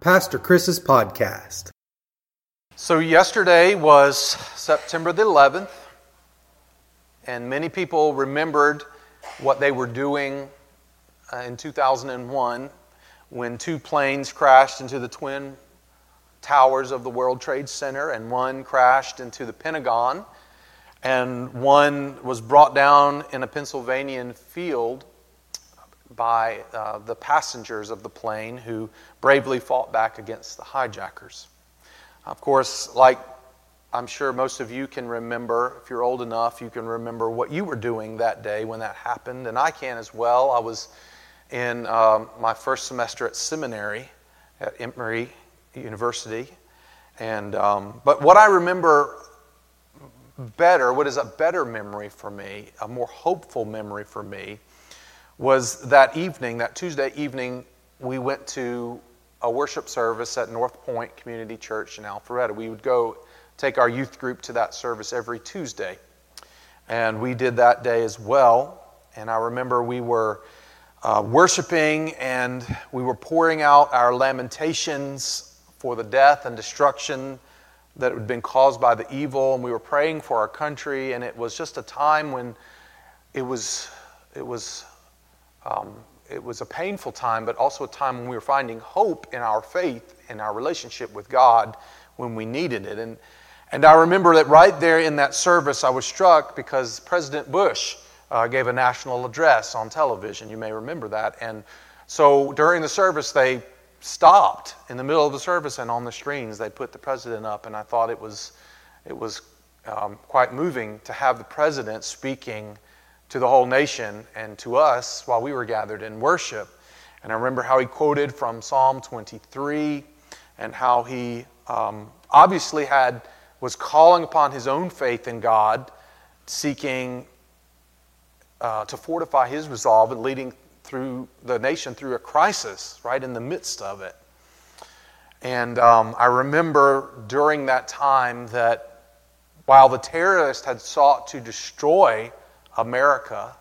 Pastor Chris's podcast. So, yesterday was September the 11th, and many people remembered what they were doing uh, in 2001 when two planes crashed into the twin towers of the World Trade Center, and one crashed into the Pentagon, and one was brought down in a Pennsylvania field by uh, the passengers of the plane who bravely fought back against the hijackers. Of course, like I'm sure most of you can remember, if you're old enough, you can remember what you were doing that day when that happened, and I can as well. I was in um, my first semester at seminary at Emory University, and um, but what I remember better, what is a better memory for me, a more hopeful memory for me, was that evening, that Tuesday evening, we went to a worship service at North Point Community Church in Alpharetta. We would go take our youth group to that service every Tuesday. And we did that day as well. And I remember we were uh, worshiping and we were pouring out our lamentations for the death and destruction that had been caused by the evil. And we were praying for our country. And it was just a time when it was, it was um, it was a painful time, but also a time when we were finding hope in our faith and our relationship with God when we needed it. And, and I remember that right there in that service, I was struck because President Bush uh, gave a national address on television. You may remember that. And so during the service, they stopped in the middle of the service, and on the screens, they put the president up. And I thought it was, it was um, quite moving to have the president speaking to the whole nation and to us while we were gathered in worship. And I remember how he quoted from Psalm 23 and how he um, obviously had was calling upon his own faith in God, seeking uh, to fortify his resolve and leading through the nation through a crisis right in the midst of it. And um, I remember during that time that while the terrorists had sought to destroy America,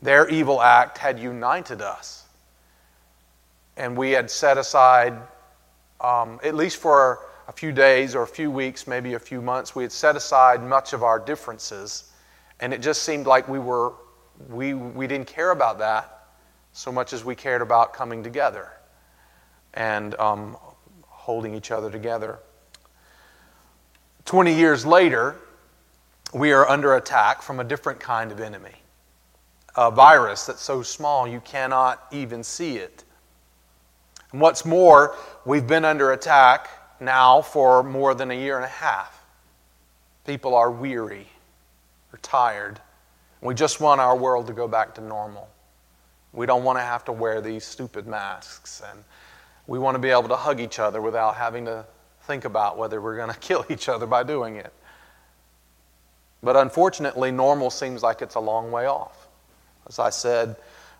their evil act had united us. And we had set aside, um, at least for a few days or a few weeks, maybe a few months, we had set aside much of our differences. And it just seemed like we were, we, we didn't care about that so much as we cared about coming together and um, holding each other together. 20 years later, we are under attack from a different kind of enemy a virus that's so small you cannot even see it. And what's more, we've been under attack now for more than a year and a half. People are weary, they're tired. We just want our world to go back to normal. We don't want to have to wear these stupid masks. And we want to be able to hug each other without having to think about whether we're going to kill each other by doing it. But unfortunately, normal seems like it's a long way off. As I said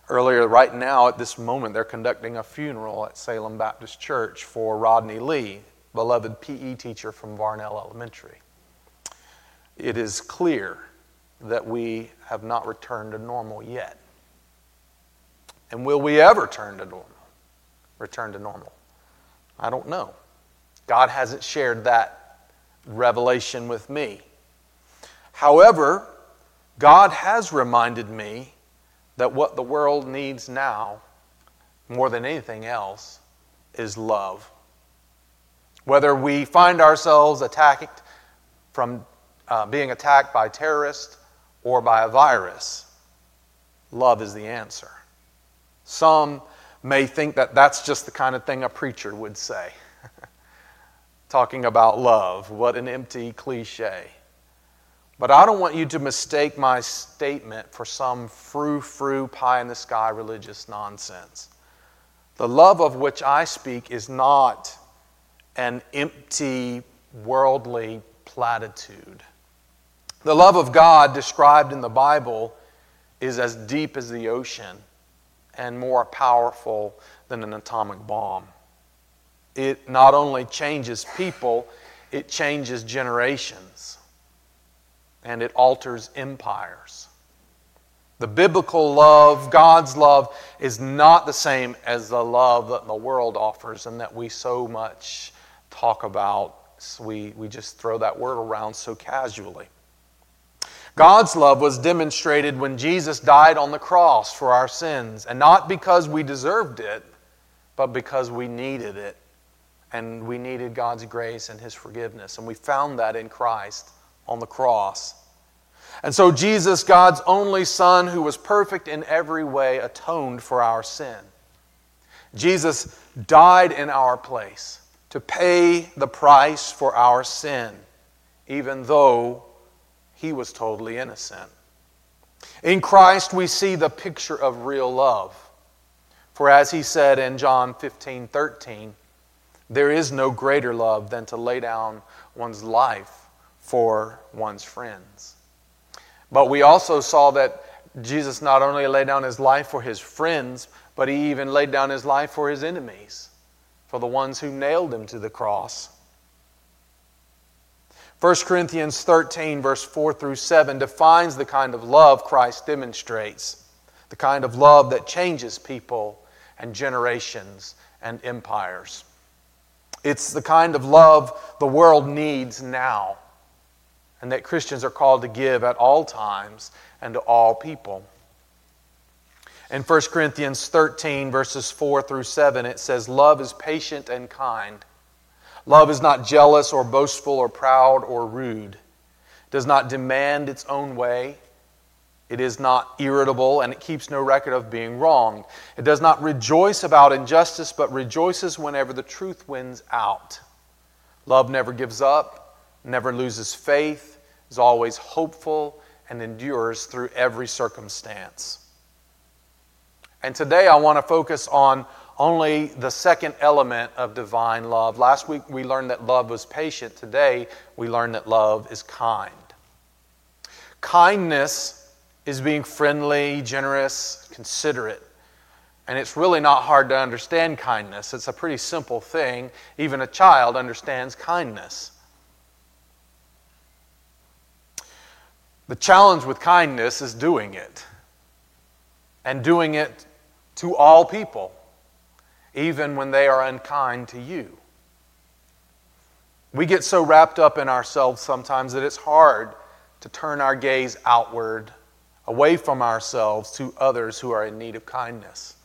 earlier, right now, at this moment, they're conducting a funeral at Salem Baptist Church for Rodney Lee, beloved PE teacher from Varnell Elementary. It is clear that we have not returned to normal yet. And will we ever turn to normal? Return to normal? I don't know. God hasn't shared that revelation with me. However, God has reminded me that what the world needs now, more than anything else, is love. Whether we find ourselves attacked from uh, being attacked by terrorists or by a virus, love is the answer. Some may think that that's just the kind of thing a preacher would say. Talking about love, what an empty cliche. But I don't want you to mistake my statement for some frou frou, pie in the sky religious nonsense. The love of which I speak is not an empty, worldly platitude. The love of God described in the Bible is as deep as the ocean and more powerful than an atomic bomb. It not only changes people, it changes generations and it alters empires. The biblical love, God's love, is not the same as the love that the world offers and that we so much talk about. We, we just throw that word around so casually. God's love was demonstrated when Jesus died on the cross for our sins, and not because we deserved it, but because we needed it. And we needed God's grace and His forgiveness. And we found that in Christ on the cross. And so, Jesus, God's only Son, who was perfect in every way, atoned for our sin. Jesus died in our place to pay the price for our sin, even though he was totally innocent. In Christ, we see the picture of real love. For as he said in John 15 13, there is no greater love than to lay down one's life for one's friends. But we also saw that Jesus not only laid down his life for his friends, but he even laid down his life for his enemies, for the ones who nailed him to the cross. 1 Corinthians 13, verse 4 through 7, defines the kind of love Christ demonstrates, the kind of love that changes people and generations and empires. It's the kind of love the world needs now and that Christians are called to give at all times and to all people. In 1 Corinthians 13, verses 4 through 7, it says, Love is patient and kind. Love is not jealous or boastful or proud or rude. It does not demand its own way. It is not irritable and it keeps no record of being wronged. It does not rejoice about injustice, but rejoices whenever the truth wins out. Love never gives up, never loses faith, is always hopeful, and endures through every circumstance. And today I want to focus on only the second element of divine love. Last week we learned that love was patient. Today we learned that love is kind. Kindness is being friendly, generous, considerate. And it's really not hard to understand kindness. It's a pretty simple thing. Even a child understands kindness. The challenge with kindness is doing it, and doing it to all people, even when they are unkind to you. We get so wrapped up in ourselves sometimes that it's hard to turn our gaze outward away from ourselves to others who are in need of kindness.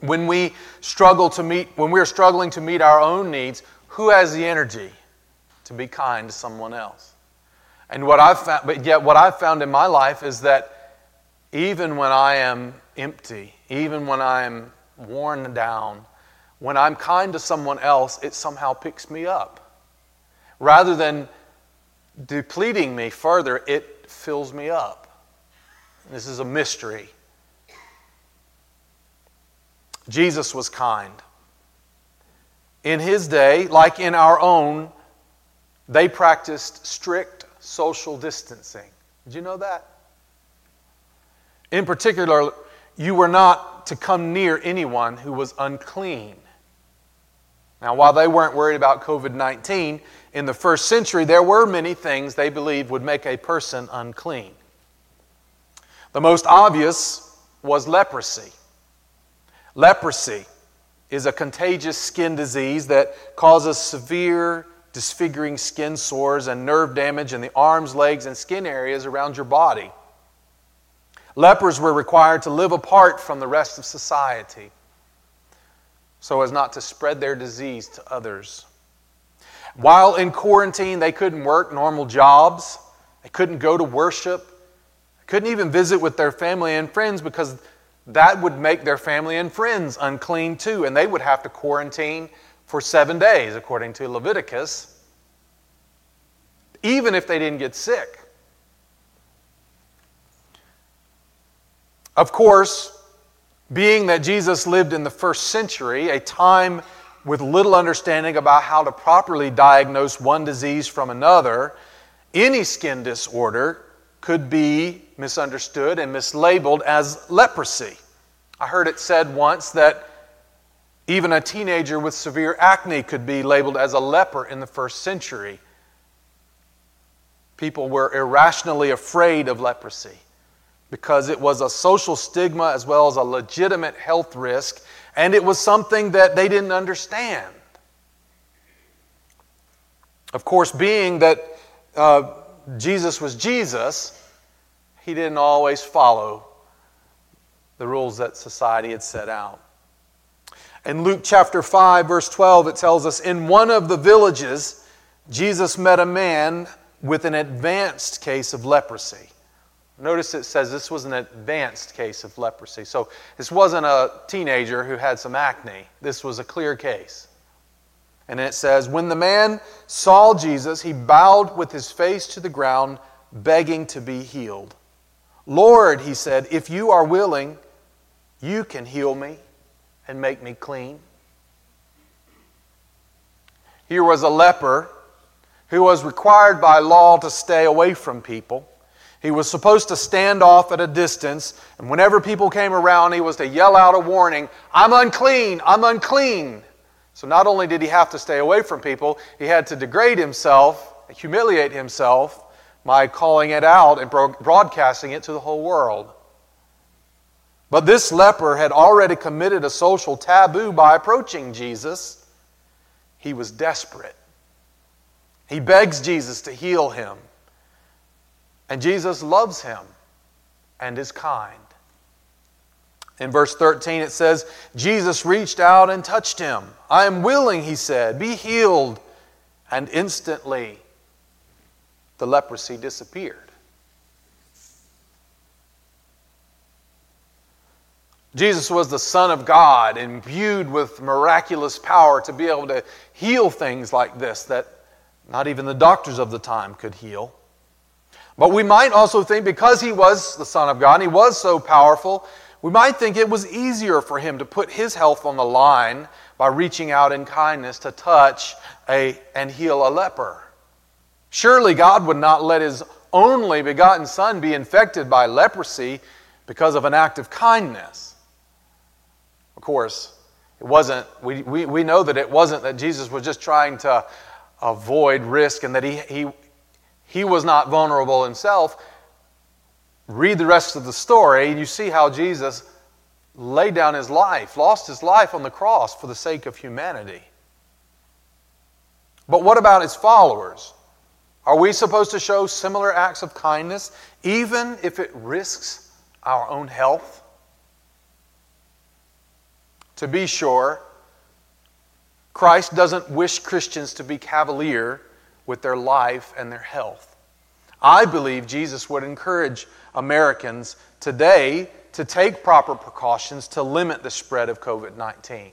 When we struggle to meet, when we're struggling to meet our own needs, who has the energy to be kind to someone else? And what I've found, but yet what I've found in my life is that even when I am empty, even when I am worn down, when I'm kind to someone else, it somehow picks me up. Rather than depleting me further, it fills me up. This is a mystery. Jesus was kind. In his day, like in our own, they practiced strict social distancing. Did you know that? In particular, you were not to come near anyone who was unclean. Now, while they weren't worried about COVID 19, in the first century, there were many things they believed would make a person unclean. The most obvious was leprosy. Leprosy is a contagious skin disease that causes severe disfiguring skin sores and nerve damage in the arms, legs, and skin areas around your body. Lepers were required to live apart from the rest of society so as not to spread their disease to others. While in quarantine, they couldn't work normal jobs, they couldn't go to worship, couldn't even visit with their family and friends because that would make their family and friends unclean too, and they would have to quarantine for seven days, according to Leviticus, even if they didn't get sick. Of course, being that Jesus lived in the first century, a time with little understanding about how to properly diagnose one disease from another, any skin disorder could be misunderstood and mislabeled as leprosy. I heard it said once that even a teenager with severe acne could be labeled as a leper in the first century. People were irrationally afraid of leprosy. because it was a social stigma as well as a legitimate health risk, and it was something that they didn't understand. Of course, being that uh, Jesus was Jesus, he didn't always follow the rules that society had set out. In Luke chapter 5, verse 12, it tells us In one of the villages, Jesus met a man with an advanced case of leprosy. Notice it says this was an advanced case of leprosy. So this wasn't a teenager who had some acne, this was a clear case. And it says, When the man saw Jesus, he bowed with his face to the ground, begging to be healed. Lord, he said, if you are willing, you can heal me and make me clean. Here was a leper who was required by law to stay away from people. He was supposed to stand off at a distance, and whenever people came around, he was to yell out a warning I'm unclean, I'm unclean. So not only did he have to stay away from people, he had to degrade himself, humiliate himself by calling it out and broadcasting it to the whole world. But this leper had already committed a social taboo by approaching Jesus. He was desperate. He begs Jesus to heal him. And Jesus loves him and is kind. In verse 13, it says, Jesus reached out and touched him. I am willing, he said, be healed. And instantly, the leprosy disappeared. Jesus was the Son of God, imbued with miraculous power to be able to heal things like this that not even the doctors of the time could heal. But we might also think because he was the Son of God, and he was so powerful, we might think it was easier for him to put his health on the line by reaching out in kindness to touch a, and heal a leper. Surely God would not let his only begotten Son be infected by leprosy because of an act of kindness. Of course, it wasn't, we, we, we know that it wasn't that Jesus was just trying to avoid risk and that he, he, he was not vulnerable himself. Read the rest of the story, and you see how Jesus laid down his life, lost his life on the cross for the sake of humanity. But what about his followers? Are we supposed to show similar acts of kindness, even if it risks our own health? To be sure, Christ doesn't wish Christians to be cavalier with their life and their health. I believe Jesus would encourage Americans today to take proper precautions to limit the spread of COVID 19.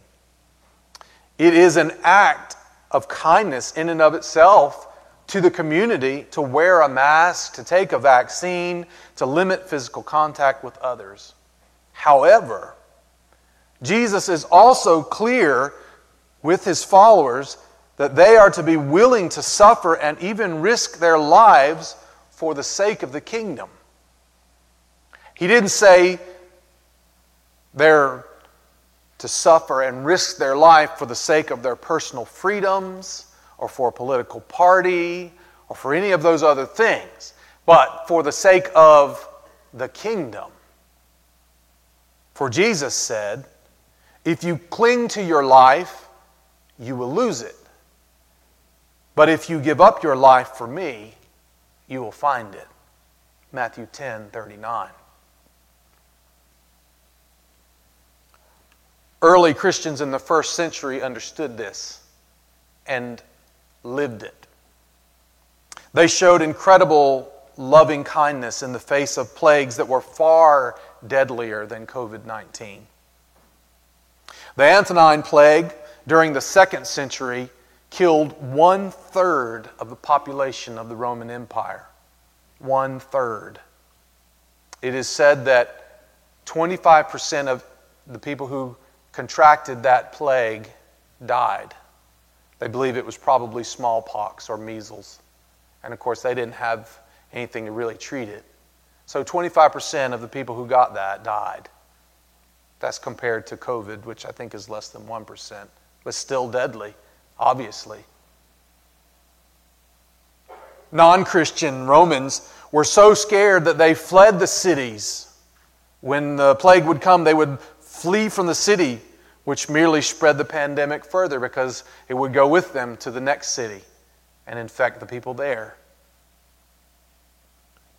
It is an act of kindness in and of itself to the community to wear a mask, to take a vaccine, to limit physical contact with others. However, Jesus is also clear with his followers that they are to be willing to suffer and even risk their lives for the sake of the kingdom. He didn't say they're to suffer and risk their life for the sake of their personal freedoms or for a political party or for any of those other things, but for the sake of the kingdom. For Jesus said, if you cling to your life, you will lose it. But if you give up your life for me, you will find it. Matthew 10 39. Early Christians in the first century understood this and lived it. They showed incredible loving kindness in the face of plagues that were far deadlier than COVID 19. The Antonine Plague during the second century killed one third of the population of the Roman Empire. One third. It is said that 25% of the people who contracted that plague died. They believe it was probably smallpox or measles. And of course, they didn't have anything to really treat it. So 25% of the people who got that died. That's compared to COVID, which I think is less than 1%, but still deadly, obviously. Non Christian Romans were so scared that they fled the cities When the plague would come, they would flee from the city, which merely spread the pandemic further because it would go with them to the next city and infect the people there.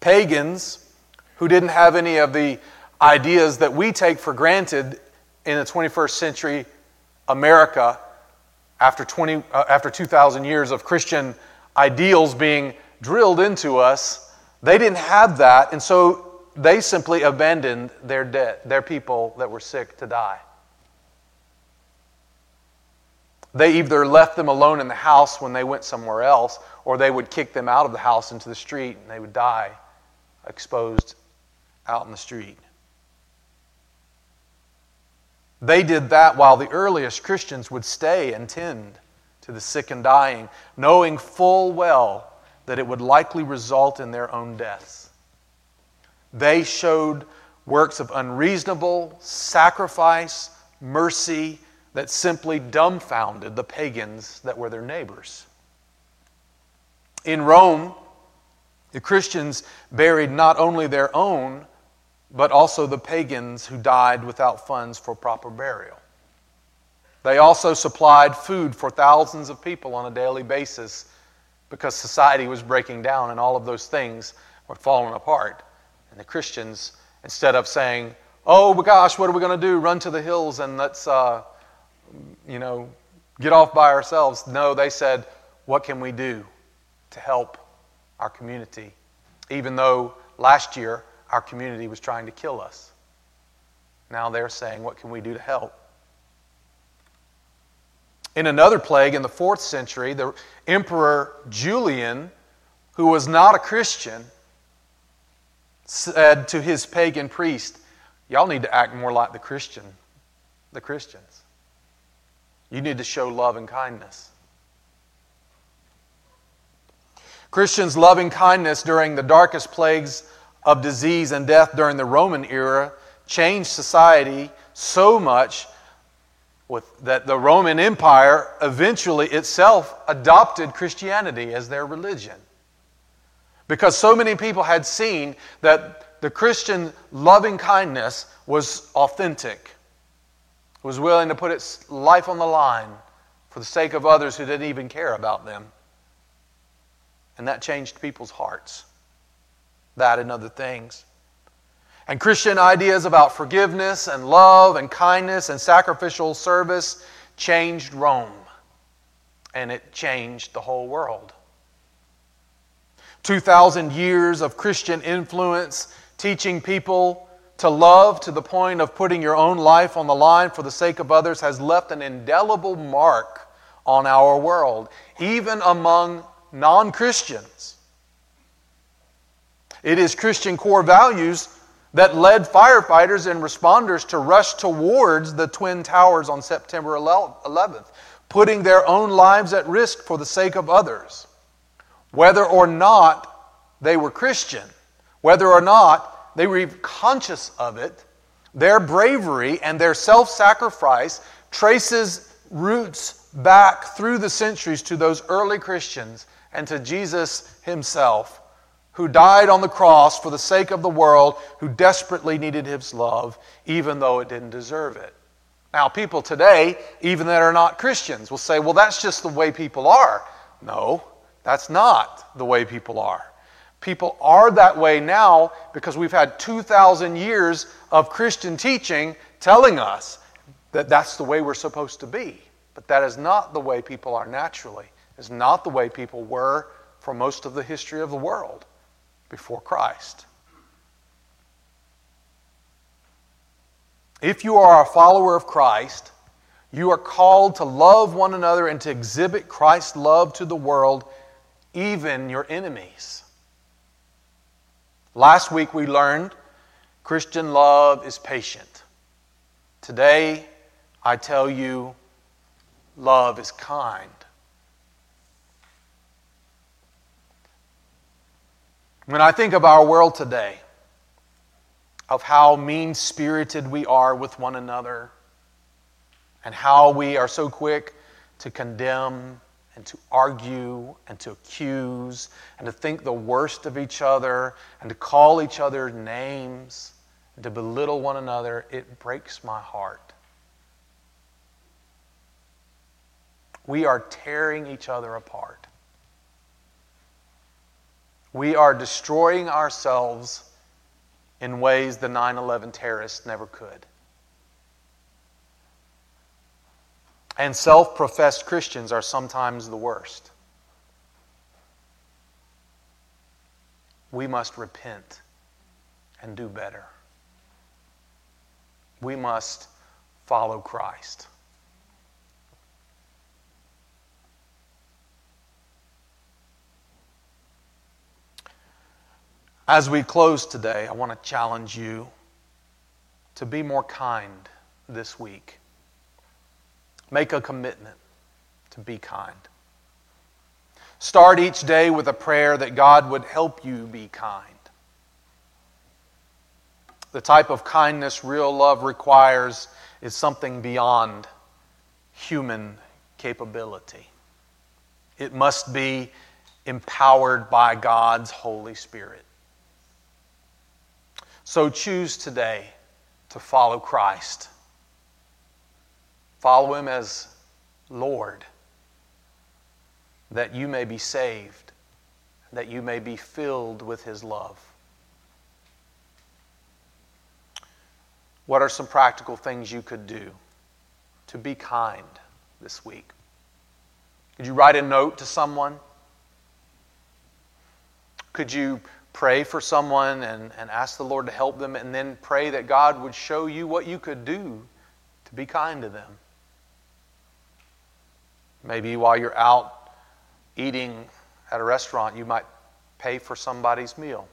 Pagans who didn't have any of the ideas that we take for granted in the 21st century America after, 20, uh, after 2,000 years of Christian ideals being drilled into us, they didn't have that, and so they simply abandoned their dead, their people that were sick to die. They either left them alone in the house when they went somewhere else, or they would kick them out of the house into the street and they would die exposed out in the street. They did that while the earliest Christians would stay and tend to the sick and dying, knowing full well that it would likely result in their own deaths. They showed works of unreasonable sacrifice, mercy that simply dumbfounded the pagans that were their neighbors. In Rome, the Christians buried not only their own, but also the pagans who died without funds for proper burial. They also supplied food for thousands of people on a daily basis because society was breaking down and all of those things were falling apart. And the Christians, instead of saying, Oh my gosh, what are we going to do? Run to the hills and let's, uh, you know, get off by ourselves. No, they said, What can we do to help our community? Even though last year our community was trying to kill us. Now they're saying, What can we do to help? In another plague in the fourth century, the Emperor Julian, who was not a Christian, said to his pagan priest, Y'all need to act more like the Christian, the Christians. You need to show love and kindness. Christians' loving kindness during the darkest plagues of disease and death during the Roman era changed society so much with, that the Roman Empire eventually itself adopted Christianity as their religion. Because so many people had seen that the Christian loving kindness was authentic, was willing to put its life on the line for the sake of others who didn't even care about them. And that changed people's hearts that and other things. And Christian ideas about forgiveness and love and kindness and sacrificial service changed Rome. And it changed the whole world. 2,000 years of Christian influence teaching people to love to the point of putting your own life on the line for the sake of others has left an indelible mark on our world, even among non Christians. It is Christian core values that led firefighters and responders to rush towards the Twin Towers on September 11th, putting their own lives at risk for the sake of others. Whether or not they were Christian, whether or not they were conscious of it, their bravery and their self sacrifice traces roots back through the centuries to those early Christians and to Jesus himself who died on the cross for the sake of the world, who desperately needed his love, even though it didn't deserve it. Now, people today, even that are not Christians, will say, well, that's just the way people are. No, that's not the way people are. People are that way now because we've had 2,000 years of Christian teaching telling us that that's the way we're supposed to be. But that is not the way people are naturally. It's not the way people were for most of the history of the world before Christ. If you are a follower of Christ, you are called to love one another and to exhibit Christ's love to the world, even your enemies. Last week we learned Christian love is patient. Today, I tell you, love is kind. When I think of our world today, of how mean spirited we are with one another, and how we are so quick to condemn and to argue and to accuse and to think the worst of each other and to call each other names and to belittle one another, it breaks my heart. We are tearing each other apart. We are destroying ourselves in ways the 9 11 terrorists never could. And self professed Christians are sometimes the worst. We must repent and do better. We must follow Christ. As we close today, I want to challenge you to be more kind this week. Make a commitment to be kind. Start each day with a prayer that God would help you be kind. The type of kindness real love requires is something beyond human capability. It must be empowered by God's Holy Spirit. So choose today to follow Christ. Follow Him as Lord that you may be saved, that you may be filled with His love. What are some practical things you could do to be kind this week? Could you write a note to someone? Could you pray for someone and, and ask the Lord to help them, and then pray that God would show you what you could do to be kind to them? Maybe while you're out eating at a restaurant, you might pay for somebody's meal.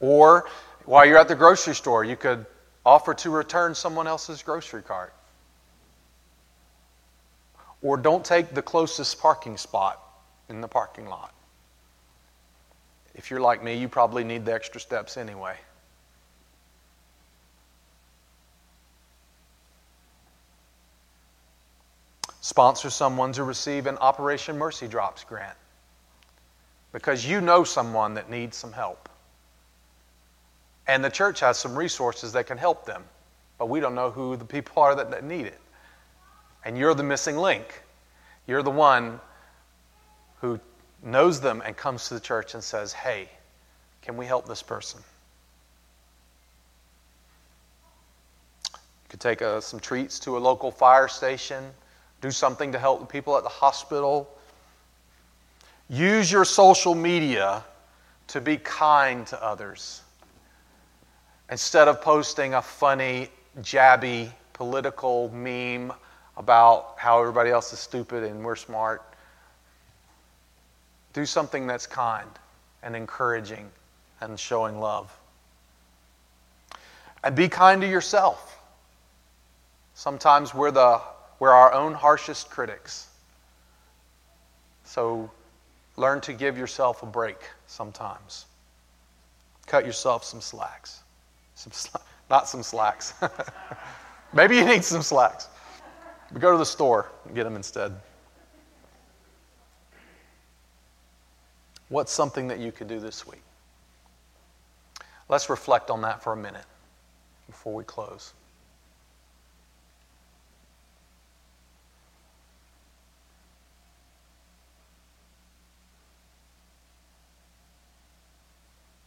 Or while you're at the grocery store, you could offer to return someone else's grocery cart. Or don't take the closest parking spot in the parking lot. If you're like me, you probably need the extra steps anyway. sponsor someone to receive an Operation Mercy Drops grant because you know someone that needs some help. And the church has some resources that can help them, but we don't know who the people are that, that need it. And you're the missing link. You're the one who knows them and comes to the church and says, Hey, can we help this person? You could take uh, some treats to a local fire station do something to help the people at the hospital. Use your social media to be kind to others. Instead of posting a funny, jabby political meme about how everybody else is stupid and we're smart, do something that's kind and encouraging and showing love. And be kind to yourself. Sometimes we're the we're our own harshest critics. So learn to give yourself a break sometimes. Cut yourself some slacks. Some sl- not some slacks. Maybe you need some slacks. But go to the store and get them instead. What's something that you could do this week? Let's reflect on that for a minute before we close.